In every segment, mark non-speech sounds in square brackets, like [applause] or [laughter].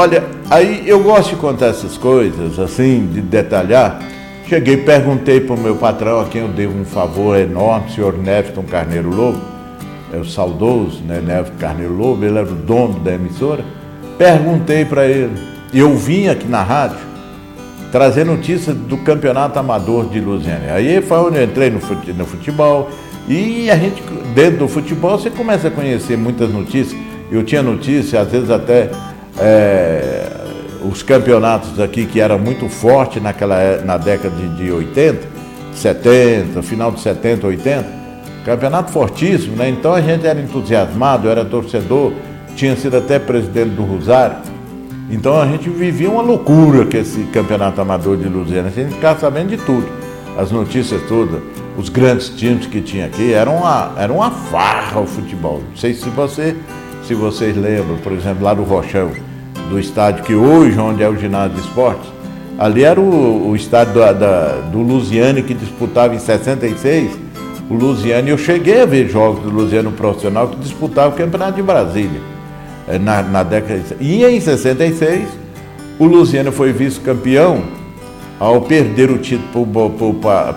Olha, aí eu gosto de contar essas coisas, assim, de detalhar. Cheguei, perguntei para o meu patrão, a quem eu devo um favor enorme, o senhor Nefton Carneiro Lobo, é o saudoso, né, Nefton Carneiro Lobo, ele era o dono da emissora. Perguntei para ele, eu vim aqui na rádio trazer notícias do campeonato amador de Lusiana. Aí foi onde eu entrei no futebol, e a gente, dentro do futebol, você começa a conhecer muitas notícias. Eu tinha notícias, às vezes até é, os campeonatos aqui que eram muito fortes naquela, é, na década de, de 80, 70, final de 70, 80. Campeonato fortíssimo, né? Então a gente era entusiasmado, era torcedor, tinha sido até presidente do Rosário. Então a gente vivia uma loucura com esse campeonato amador de Luziana. A gente ficava sabendo de tudo, as notícias todas, os grandes times que tinha aqui. Era uma, era uma farra o futebol. Não sei se você se vocês lembram, por exemplo, lá do Rochão, do estádio que hoje, onde é o ginásio de esportes, ali era o, o estádio da, do Lusiane que disputava em 66. O Lusiane, eu cheguei a ver jogos do Lusiano profissional que disputava o Campeonato de Brasília, eh, na, na década de... E em 66, o Lusiano foi vice-campeão ao perder o título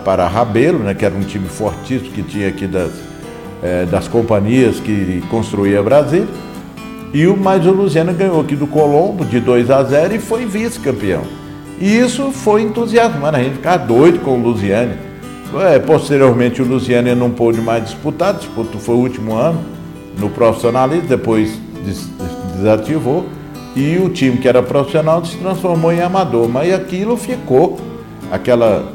para Rabelo, né, que era um time fortíssimo que tinha aqui das, é, das companhias que construía Brasília. E o, mas o Luziano ganhou aqui do Colombo de 2 a 0 e foi vice-campeão. E isso foi entusiasmando, a gente ficar doido com o Luziane. É, posteriormente o Luziane não pôde mais disputar, disputou, foi o último ano no profissionalismo, depois des, desativou. E o time que era profissional se transformou em amador. Mas aquilo ficou, aquela,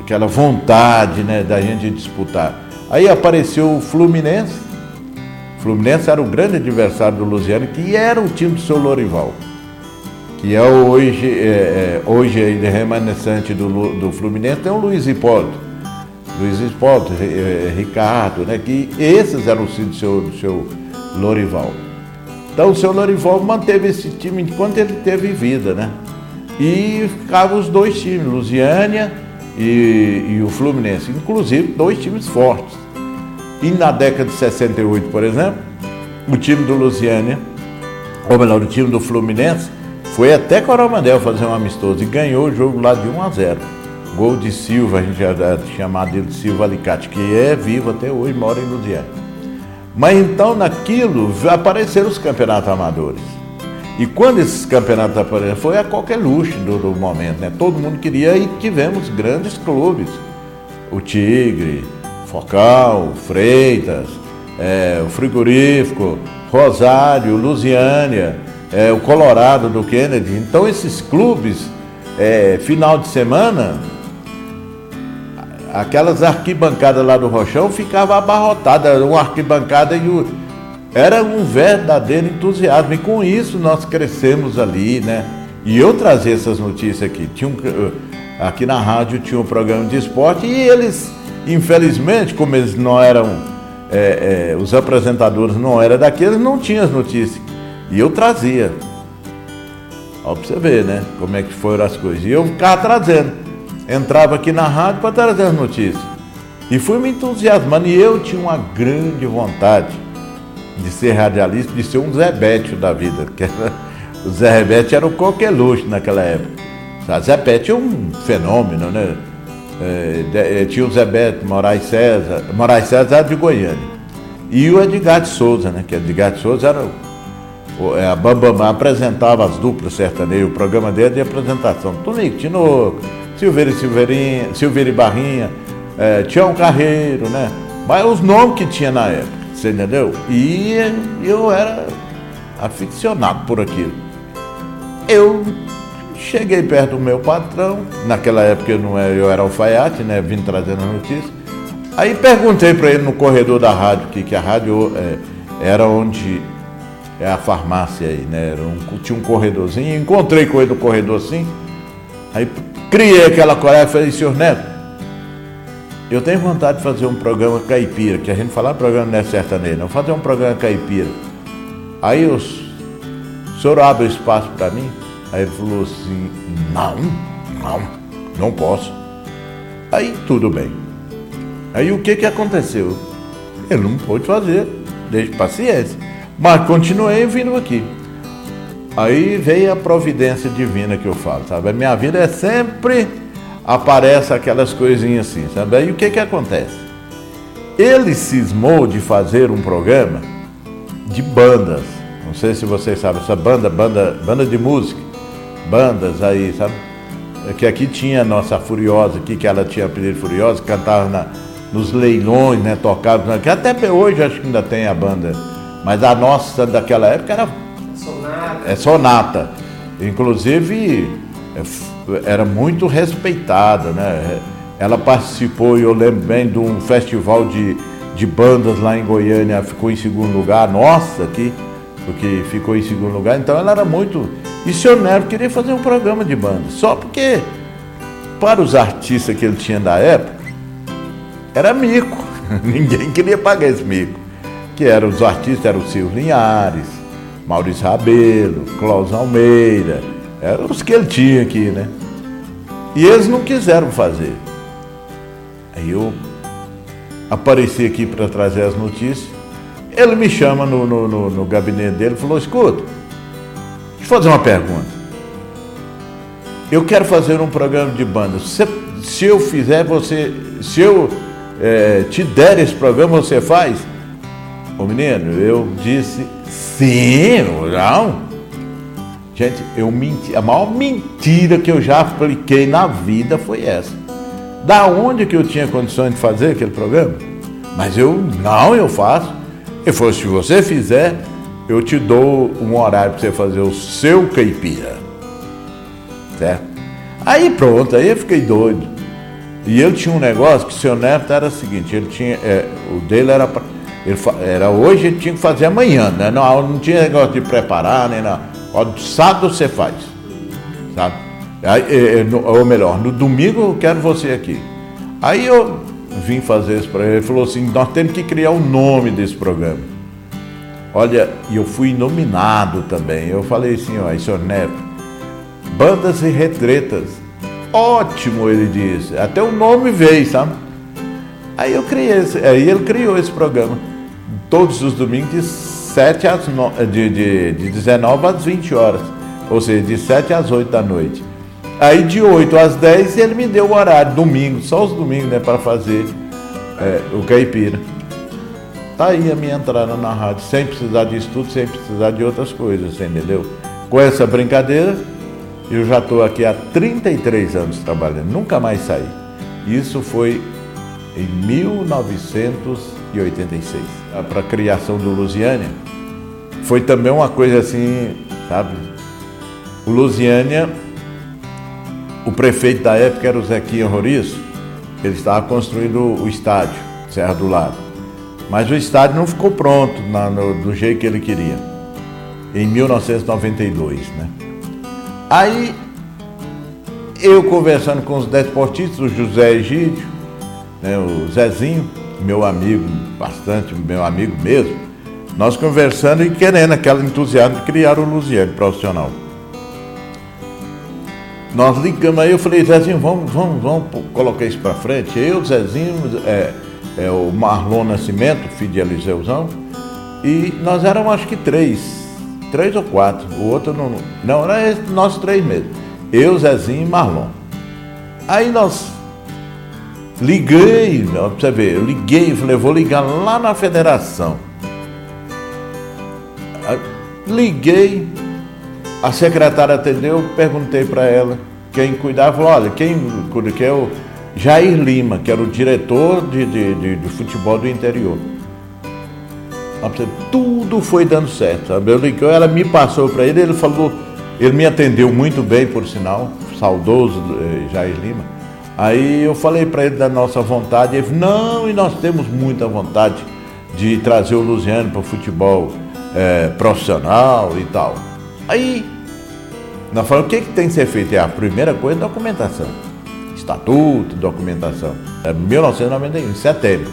aquela vontade né, da gente disputar. Aí apareceu o Fluminense. Fluminense era o grande adversário do Luziano, que era o time do seu Lorival. Que é hoje, é, é, hoje é remanescente do, do Fluminense, tem o Luiz Hipólito. Luiz Hipólito, é, Ricardo, né? Que esses eram os do seu, do seu Lorival. Então o seu Lorival manteve esse time enquanto ele teve vida, né? E ficavam os dois times, Lusiânia e, e o Fluminense, inclusive dois times fortes. E na década de 68, por exemplo, o time do Lusiânia, ou melhor, o time do Fluminense, foi até Coromandel fazer um amistoso e ganhou o jogo lá de 1 a 0. Gol de Silva, a gente já chamado de Silva Alicate, que é vivo até hoje, mora em Lusiânia. Mas então naquilo apareceram os campeonatos amadores. E quando esses campeonatos apareceram, foi a qualquer luxo do, do momento, né? Todo mundo queria e tivemos grandes clubes. O Tigre, Focal, Freitas, é, o Frigorífico, Rosário, Lusiânia, é, o Colorado do Kennedy. Então esses clubes, é, final de semana, aquelas arquibancadas lá do Rochão ficava abarrotada, uma arquibancada e o, era um verdadeiro entusiasmo. E com isso nós crescemos ali, né? E eu trazia essas notícias aqui. Tinha um, aqui na rádio tinha um programa de esporte e eles Infelizmente, como eles não eram, é, é, os apresentadores não eram daqueles, não tinham as notícias. E eu trazia. Olha para você ver, né? Como é que foram as coisas. E eu ficava trazendo. Entrava aqui na rádio para trazer as notícias. E fui me entusiasmando. E eu tinha uma grande vontade de ser radialista, de ser um Zé Bétio da vida. Que era, o Zé Rebete era o coqueluche naquela época. O Zé Bétio é um fenômeno, né? É, é, tinha o Zé Beto, Moraes César, Moraes César era de Goiânia. E o Edgar de Souza, né? Que Edgar de Souza era é, a Bambam apresentava as duplas sertanejas, o programa dele de apresentação. Tonico, Tinoco, Silveira Silveirinha, Silveira Barrinha, é, Tião Carreiro, né? Mas os nomes que tinha na época, você entendeu? E eu era aficionado por aquilo. Eu Cheguei perto do meu patrão, naquela época eu, não era, eu era alfaiate, né? Vim trazendo a notícia. Aí perguntei para ele no corredor da rádio, que, que a rádio é, era onde é a farmácia aí, né? Um, tinha um corredorzinho, encontrei com ele no corredor assim. Aí criei aquela coragem e falei, senhor Neto, eu tenho vontade de fazer um programa caipira, que a gente fala programa não é sertanejo, não, fazer um programa caipira. Aí os, o senhor abre espaço para mim? Aí ele falou assim: não, não, não posso. Aí tudo bem. Aí o que, que aconteceu? Ele não pôde fazer, deixe paciência. Mas continuei vindo aqui. Aí veio a providência divina que eu falo, sabe? A minha vida é sempre aparece aquelas coisinhas assim, sabe? Aí o que que acontece? Ele cismou de fazer um programa de bandas. Não sei se vocês sabem, essa banda, banda, banda de música, bandas aí, sabe? É que aqui tinha a nossa Furiosa, aqui que ela tinha apelido Furiosa, cantava na, nos leilões, né? Tocava, que até hoje acho que ainda tem a banda, mas a nossa daquela época era sonata. É sonata. Inclusive é, era muito respeitada, né? Ela participou, eu lembro bem, de um festival de, de bandas lá em Goiânia, ficou em segundo lugar, nossa, aqui, porque ficou em segundo lugar, então ela era muito. E o senhor Neto queria fazer um programa de banda, só porque, para os artistas que ele tinha da época, era mico, [laughs] ninguém queria pagar esse mico. Que eram os artistas, eram o Silvio Linhares, Maurício Rabelo, Cláudio Almeida, eram os que ele tinha aqui, né? E eles não quiseram fazer. Aí eu apareci aqui para trazer as notícias. Ele me chama no, no, no, no gabinete dele e falou: escuta, deixa eu fazer uma pergunta. Eu quero fazer um programa de banda. Se, se eu fizer, você. Se eu é, te der esse programa, você faz? Ô menino, eu disse sim, não. Gente, eu menti. A maior mentira que eu já apliquei na vida foi essa. Da onde que eu tinha condições de fazer aquele programa? Mas eu, não, eu faço. Ele falou, se você fizer, eu te dou um horário para você fazer o seu caipira. Certo? Aí pronto, aí eu fiquei doido. E ele tinha um negócio que seu neto era o seguinte, ele tinha, é, o dele era, ele, era hoje, ele tinha que fazer amanhã, né? Não, não tinha negócio de preparar, nem nada. Sábado você faz, sabe? Aí, é, é, ou melhor, no domingo eu quero você aqui. Aí eu vim fazer esse programa. Ele falou assim: nós temos que criar o nome desse programa. Olha, e eu fui nominado também. Eu falei assim: ó, senhor Neto, bandas e retretas. Ótimo, ele disse. Até o nome veio, sabe? Aí eu criei esse, aí ele criou esse programa. Todos os domingos de, 7 às no, de, de, de 19 às 20 horas. Ou seja, de 7 às 8 da noite. Aí de 8 às 10 ele me deu o horário, domingo, só os domingos, né, para fazer é, o caipira. Tá aí a minha entrada na rádio, sem precisar de estudo, sem precisar de outras coisas, entendeu? Com essa brincadeira, eu já estou aqui há 33 anos trabalhando, nunca mais saí. Isso foi em 1986, para a criação do Lusiânia. Foi também uma coisa assim, sabe? O Lusiânia o prefeito da época era o Zequinha Roriço, ele estava construindo o estádio, Serra do Lago. Mas o estádio não ficou pronto na, no, do jeito que ele queria, em 1992. Né? Aí, eu conversando com os desportistas, o José Egídio, né, o Zezinho, meu amigo, bastante meu amigo mesmo, nós conversando e querendo aquele entusiasmo de criar o Luziano profissional. Nós ligamos aí, eu falei, Zezinho, vamos, vamos, vamos colocar isso para frente. Eu, Zezinho, é, é, o Marlon Nascimento, filho de Eliseuzão, e nós éramos acho que três, três ou quatro. O outro não. Não, era nós três mesmo. Eu, Zezinho e Marlon. Aí nós liguei, pra você ver, eu liguei, falei, vou ligar lá na federação. Liguei, a secretária atendeu, perguntei para ela quem cuidava, falou, olha, quem cuida que é o Jair Lima, que era o diretor de, de, de, de futebol do interior. Tudo foi dando certo? Eu liguei, ela me passou para ele, ele falou, ele me atendeu muito bem, por sinal, saudoso eh, Jair Lima. Aí eu falei para ele da nossa vontade, ele falou, não, e nós temos muita vontade de trazer o Luciano para o futebol é, profissional e tal. Aí nós falamos o que, que tem que ser feito? É a primeira coisa documentação. Estatuto, documentação. É 1991, em setembro.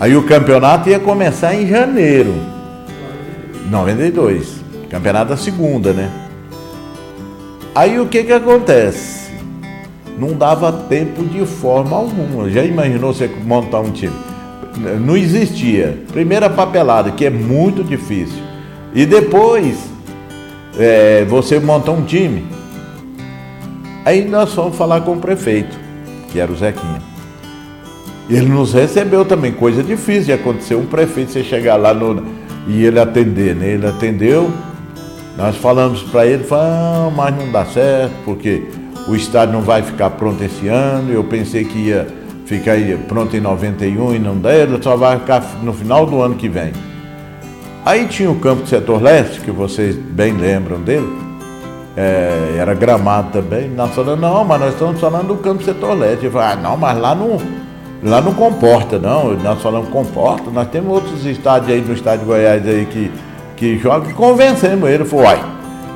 Aí o campeonato ia começar em janeiro. 92. Campeonato da segunda, né? Aí o que que acontece? Não dava tempo de forma alguma. Já imaginou você montar um time? Não existia. Primeira papelada, que é muito difícil. E depois é, você monta um time. Aí nós fomos falar com o prefeito, que era o Zequinha. Ele nos recebeu também, coisa difícil de acontecer. Um prefeito, você chegar lá no, e ele atender, né? Ele atendeu, nós falamos para ele, falamos, mas não dá certo, porque o estádio não vai ficar pronto esse ano. Eu pensei que ia ficar pronto em 91 e não deu, só vai ficar no final do ano que vem. Aí tinha o campo do setor leste, que vocês bem lembram dele, é, era gramado também. Nós falamos, não, mas nós estamos falando do campo do setor leste. Ele falou, ah, não, mas lá não, lá não comporta, não. Nós falamos, comporta, nós temos outros estádios aí no estado de Goiás aí que, que jogam, e convencemos ele. Falou,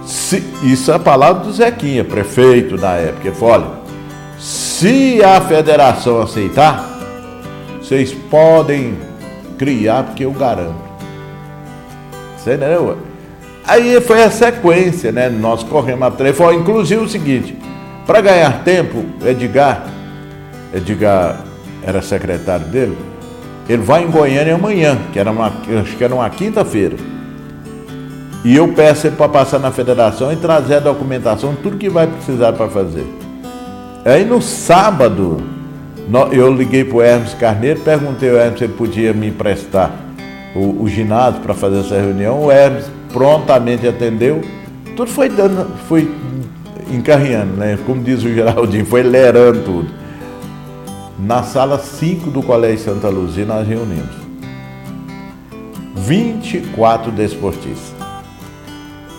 se, isso é a palavra do Zequinha, prefeito da época. Ele falou, olha, se a federação aceitar, vocês podem criar, porque eu garanto. Você entendeu? Aí foi a sequência, né? Nós corremos atrás. Foi inclusive o seguinte: para ganhar tempo, Edgar, Edgar era secretário dele, ele vai em Goiânia amanhã, que era uma, acho que era uma quinta-feira. E eu peço ele para passar na federação e trazer a documentação, tudo que vai precisar para fazer. Aí no sábado, eu liguei para o Hermes Carneiro, perguntei ao Hermes se ele podia me emprestar o, o ginásio para fazer essa reunião. O Hermes prontamente atendeu. Tudo foi dando, foi encarreando, né? Como diz o Geraldinho, foi lerando tudo. Na sala 5 do Colégio Santa Luzia nós reunimos 24 desportistas.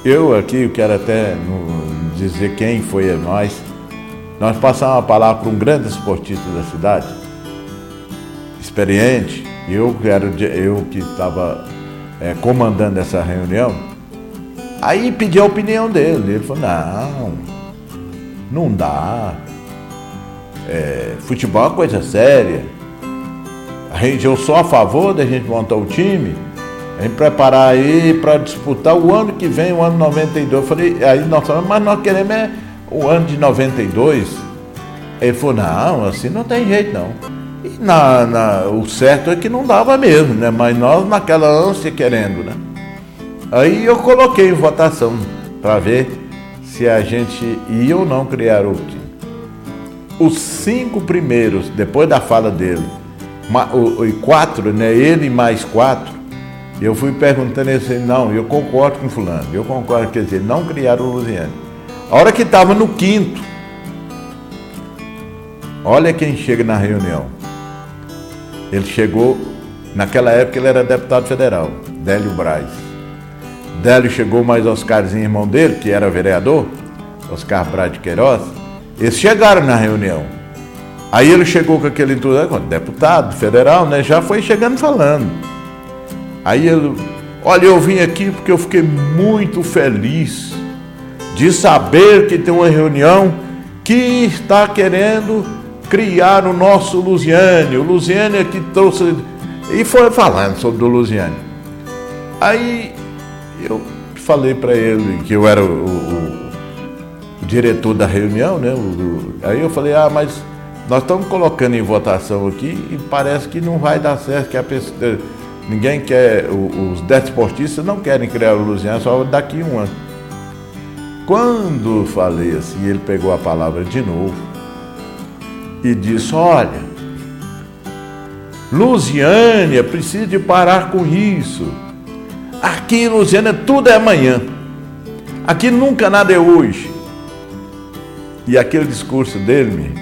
Eu aqui eu quero até dizer quem foi nós. Nós passamos a palavra para um grande esportista da cidade, experiente, eu, quero, eu que estava é, comandando essa reunião, aí pedi a opinião dele. Ele falou, não, não dá. É, futebol é uma coisa séria. A gente, eu sou a favor da gente montar o time, a gente preparar aí para disputar o ano que vem, o ano 92. Eu falei, aí nós falamos, mas nós queremos é o ano de 92. Ele falou, não, assim não tem jeito não. E na, na, o certo é que não dava mesmo, né? Mas nós naquela ânsia querendo, né? Aí eu coloquei em votação para ver se a gente ia ou não criar o time. Os cinco primeiros, depois da fala dele, e quatro, né? Ele mais quatro, eu fui perguntando ele assim, não, eu concordo com fulano, eu concordo, quer dizer, não criaram o Luziane. A hora que estava no quinto, olha quem chega na reunião. Ele chegou, naquela época ele era deputado federal, Délio Braz. Délio chegou mais Oscarzinho, irmão dele, que era vereador, Oscar Braz de Queiroz. Eles chegaram na reunião. Aí ele chegou com aquele entusiasmo, deputado federal, né? Já foi chegando falando. Aí ele, olha, eu vim aqui porque eu fiquei muito feliz de saber que tem uma reunião que está querendo criar o nosso Luziane. O Luziane é que trouxe. E foi falando sobre o Luziane. Aí eu falei para ele que eu era o, o, o, diretor da reunião, né? O, aí eu falei, ah, mas nós estamos colocando em votação aqui e parece que não vai dar certo, que a pessoa, ninguém quer, os desportistas não querem criar o Luziane só daqui a um ano. Quando falei assim, ele pegou a palavra de novo e disse: Olha, Lusiânia precisa de parar com isso. Aqui em Lusiânia tudo é amanhã. Aqui nunca nada é hoje. E aquele discurso dele,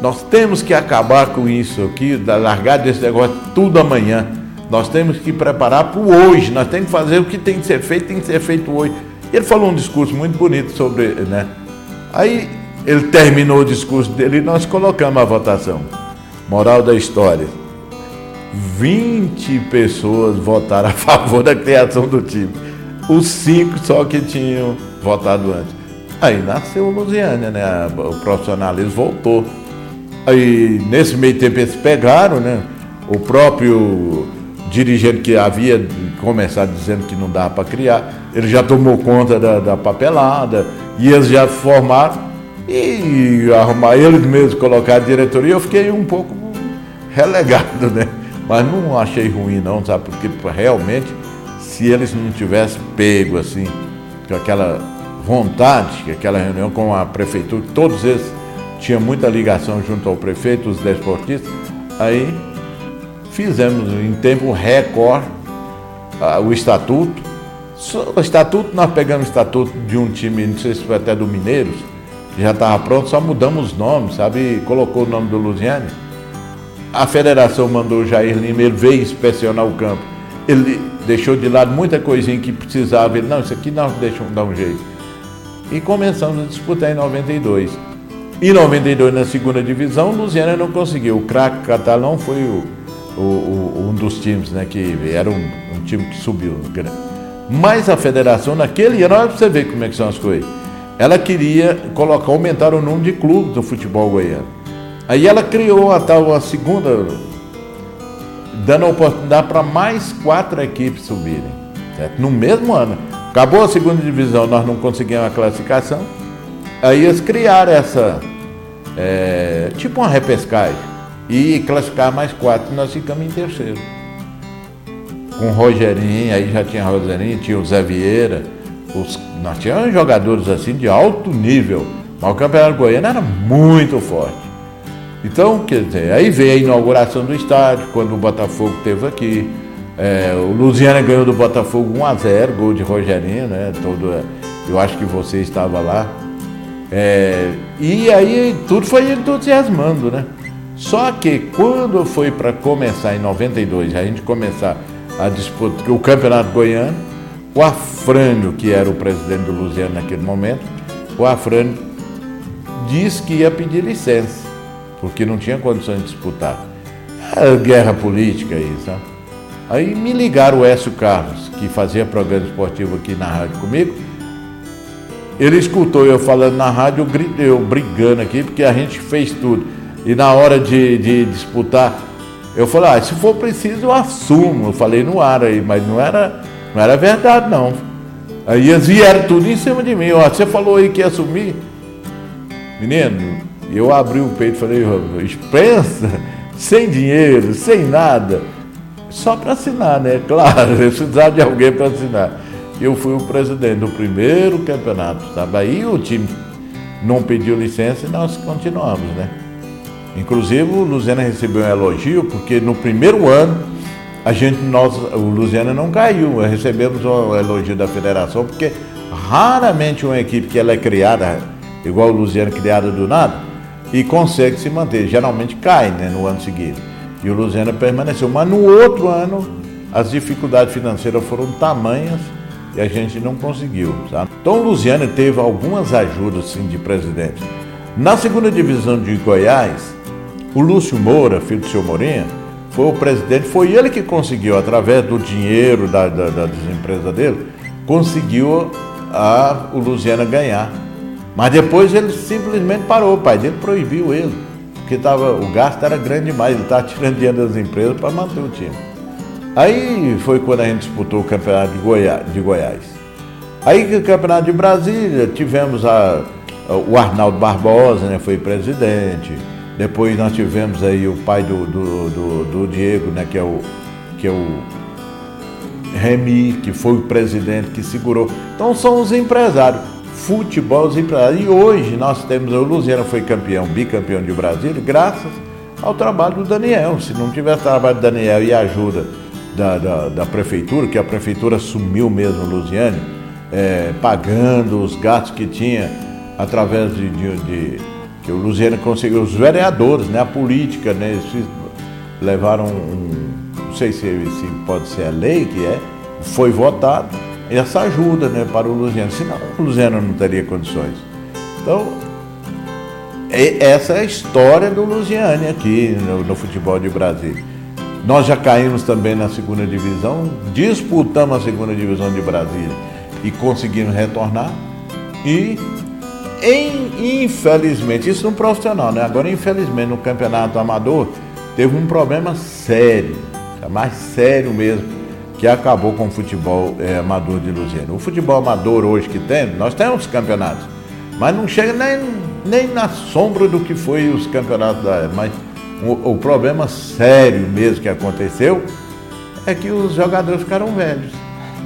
nós temos que acabar com isso aqui, largar desse negócio tudo amanhã. Nós temos que preparar para o hoje, nós temos que fazer o que tem que ser feito, tem que ser feito hoje. Ele falou um discurso muito bonito sobre, né? Aí ele terminou o discurso dele e nós colocamos a votação. Moral da história: 20 pessoas votaram a [laughs] favor da criação do time. Os cinco só que tinham votado antes. Aí nasceu Lusiânia, né? O profissionalismo voltou. Aí nesse meio tempo eles pegaram, né? O próprio dirigente que havia começado dizendo que não dava para criar, ele já tomou conta da, da papelada e eles já formaram e arrumar eles mesmos colocar a diretoria, eu fiquei um pouco relegado, né? Mas não achei ruim não, sabe? Porque realmente, se eles não tivessem pego assim, com aquela vontade, aquela reunião com a prefeitura, todos eles tinham muita ligação junto ao prefeito, os desportistas, aí fizemos em tempo recorde o estatuto. O estatuto, nós pegamos o estatuto de um time, não sei se foi até do Mineiros, já estava pronto, só mudamos os nomes, sabe? Colocou o nome do Luziane. A federação mandou o Jair Lima, ele veio inspecionar o campo. Ele deixou de lado muita coisinha que precisava. Ele, não, isso aqui nós deixamos dar um jeito. E começamos a disputar em 92. Em 92, na segunda divisão, o Luziana não conseguiu. O craque catalão foi o, o, o, um dos times, né? Que era um, um time que subiu. Mas a federação, naquele ano, olha para você ver como é que são as coisas. Ela queria colocar, aumentar o número de clubes do futebol goiano. Aí ela criou a tal a segunda, dando a oportunidade para mais quatro equipes subirem. Certo? No mesmo ano. Acabou a segunda divisão, nós não conseguimos a classificação. Aí eles criaram essa, é, tipo uma repescagem, e classificar mais quatro, nós ficamos em terceiro. Com o Rogerinho, aí já tinha Rogerinho, tinha o Zé Vieira, os, nós tínhamos jogadores assim de alto nível, mas o Campeonato Goiano era muito forte. Então, quer dizer, aí veio a inauguração do estádio, quando o Botafogo esteve aqui. É, o Luziana ganhou do Botafogo 1 a 0 gol de Rogerinho, né? Todo, eu acho que você estava lá. É, e aí tudo foi entusiasmando, né? Só que quando foi para começar em 92, a gente começar a disputa, o Campeonato Goiano, o Afrânio, que era o presidente do Luziano naquele momento, o Afrânio disse que ia pedir licença porque não tinha condições de disputar. Era guerra política aí, sabe? Aí me ligaram o Écio Carlos, que fazia programa esportivo aqui na rádio comigo. Ele escutou eu falando na rádio, eu brigando aqui, porque a gente fez tudo. E na hora de, de disputar, eu falei, ah, se for preciso eu assumo. Eu falei no ar aí, mas não era, não era verdade não. Aí eles vieram tudo em cima de mim. Ó, você falou aí que ia assumir. Menino, eu abri o peito e falei, expensa, [laughs] sem dinheiro, sem nada, só para assinar, né? [laughs] Claro, eu precisava de alguém para assinar. Eu fui o presidente do primeiro campeonato, sabe? Aí o time não pediu licença e nós continuamos, né? Inclusive o Luziana recebeu um elogio, porque no primeiro ano a gente, nós, o Luziana não caiu, recebemos um elogio da federação, porque raramente uma equipe que ela é criada, igual o Luziana criada do nada, e consegue se manter. Geralmente cai né, no ano seguinte. E o Luziana permaneceu. Mas no outro ano, as dificuldades financeiras foram tamanhas e a gente não conseguiu. Sabe? Então o Luziana teve algumas ajudas sim, de presidente. Na segunda divisão de Goiás, o Lúcio Moura, filho do seu Morinha, foi o presidente, foi ele que conseguiu, através do dinheiro da, da, das empresas dele, conseguiu a, o Luziana ganhar mas depois ele simplesmente parou, o pai dele proibiu ele, porque tava, o gasto era grande demais, ele estava tirando dinheiro das empresas para manter o time. Aí foi quando a gente disputou o campeonato de Goiás. De Goiás. Aí o campeonato de Brasília, tivemos a, o Arnaldo Barbosa, né, foi presidente. Depois nós tivemos aí o pai do, do, do, do Diego, né, que é o, que é o Remy, que foi o presidente que segurou. Então são os empresários futebol dos empresários. E hoje nós temos, o Luziano foi campeão, bicampeão de Brasília, graças ao trabalho do Daniel. Se não tivesse trabalho do Daniel e a ajuda da, da, da prefeitura, que a prefeitura assumiu mesmo Luziano, é, pagando os gastos que tinha através de, de, de, que o Luziano conseguiu, os vereadores, né, a política, né, eles levaram um, não sei se, se pode ser a lei que é, foi votado essa ajuda né, para o Luziano, senão o Luziano não teria condições. Então, essa é a história do Luziane aqui no, no, futebol de Brasília. Nós já caímos também na segunda divisão, disputamos a segunda divisão de Brasília e conseguimos retornar. E, em, infelizmente, isso no profissional, né? Agora, infelizmente, no campeonato amador, teve um problema sério, mais sério mesmo que acabou com o futebol é, amador de Luziano. O futebol amador hoje que tem, nós temos campeonatos, mas não chega nem, nem na sombra do que foi os campeonatos da Mas o, o problema sério mesmo que aconteceu é que os jogadores ficaram velhos.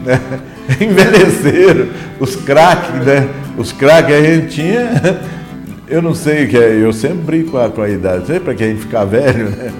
Né? [laughs] envelheceram. Os craques, né? Os craques a gente tinha. [laughs] Eu não sei o que é, eu sempre brinco com a, com a idade, sei para que a gente ficar velho, né?